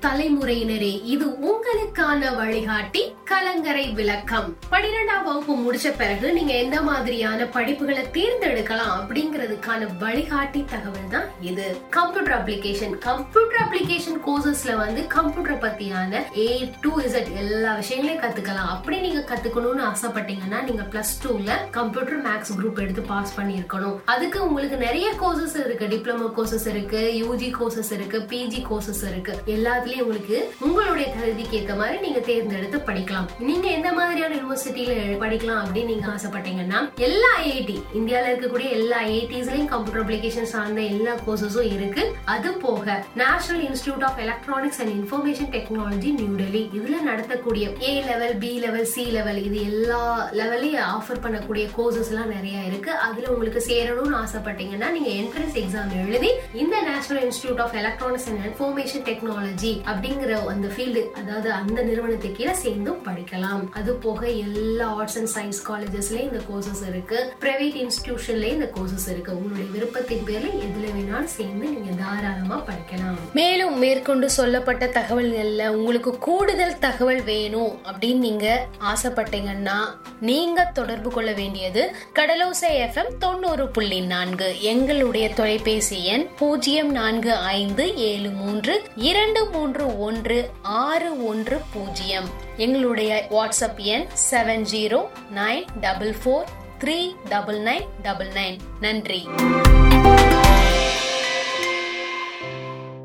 தலைமுறையினரே இது உங்களுக்கான வழிகாட்டி. கலங்கரை விளக்கம். பன்னிரெண்டாம் வகுப்பு முடிச்ச பிறகு நீங்க எந்த மாதிரியான படிப்புகளை தேர்ந்தெடுக்கலாம் அப்படிங்கிறதுக்கான வழிகாட்டி தகவல் தான் இது. கம்ப்யூட்டர் அப்ளிகேஷன் கம்ப்யூட்டர் அப்ளிகேஷன் கோர்சஸ்ல வந்து கம்ப்யூட்டர் பத்தியான ஏ டு இசட் எல்லா விஷயங்களையும் கத்துக்கலாம். அப்படி நீங்க கத்துக்கணும்னு ஆசைப்பட்டீங்கன்னா நீங்க பிளஸ் டூல கம்ப்யூட்டர் மேக்ஸ் குரூப் எடுத்து பாஸ் பண்ணியிருக்கணும். அதுக்கு உங்களுக்கு நிறைய கோர்சஸ் இருக்கு. டிப்ளமோ கோர்சஸ் இருக்கு யூஜி கோர்சஸ் இருக்கு பிஜி கோர்சஸ் இருக்கு. எல்லாத்துலயும் உங்களுக்கு உங்களுடைய தகுதிக்கு ஏற்ற மாதிரி நீங்க தேர்ந்தெடுத்து படிக்கலாம். நீங்க எந்த மாதிரியான யூனிவர்சிட்டியில படிக்கலாம் அப்படின்னு நீங்க ஆசைப்பட்டீங்கன்னா எல்லா ஐஐடி இந்தியால இருக்கக்கூடிய எல்லா ஐஐடிஸ்லயும் கம்ப்யூட்டர் அப்ளிகேஷன் சார்ந்த எல்லா கோர்சஸும் இருக்கு. அது போக national institute of electronics and information technology new Delhi இதுல நடத்தக்கூடிய A level B level C level இது எல்லா லெவலையும் ஆஃபர் பண்ணக்கூடிய கோர்சஸ் எல்லாம் நிறைய இருக்கு. அதுல உங்களுக்கு சேரணும்னு ஆசைப்பட்டீங்கன்னா நீங்க என்ட்ரன்ஸ் எக்ஸாம் எழுதி இந்த national institute of electronics and information technology அப்படிங்கிற அந்த ஃபீல்டு அதாவது அந்த நிறுவனத்துக்கு கீழே சேர்ந்தும் படிக்கலாம். அது போக எல்லா ஆர்ட்ஸ் அண்ட் சயின்ஸ் காலேஜஸ்லயும் இந்த கோர்சஸ் இருக்கு. பிரைவேட் இன்ஸ்டிடியூஷன்லயும் இந்த கோர்சஸ் இருக்கு. உங்களுடைய விருப்பத்தின் பேர்ல எதுல வேணாலும் சேர்ந்து நீங்க தாராளமா படிக்கலாம். மேலும் மேற்கொண்டு சொல்லப்பட்ட தகவல்கள்ல உங்களுக்கு கூடுதல் தகவல் வேணும் அப்படின்னு நீங்க ஆசைப்பட்டீங்கன்னா நீங்க தொடர்பு கொள்ள வேண்டியது கடலோசை எஃப்எம் தொண்ணூறு புள்ளி நான்கு. எங்களுடைய தொலைபேசி எண் பூஜ்ஜியம் நான்கு ஐந்து ஏழு மூன்று இரண்டு மூன்று ஒன்று ஆறு ஒன்று பூஜ்ஜியம். எங்களுடைய வாட்ஸ்அப் எண் seven zero nine double four three double nine double nine. நன்றி.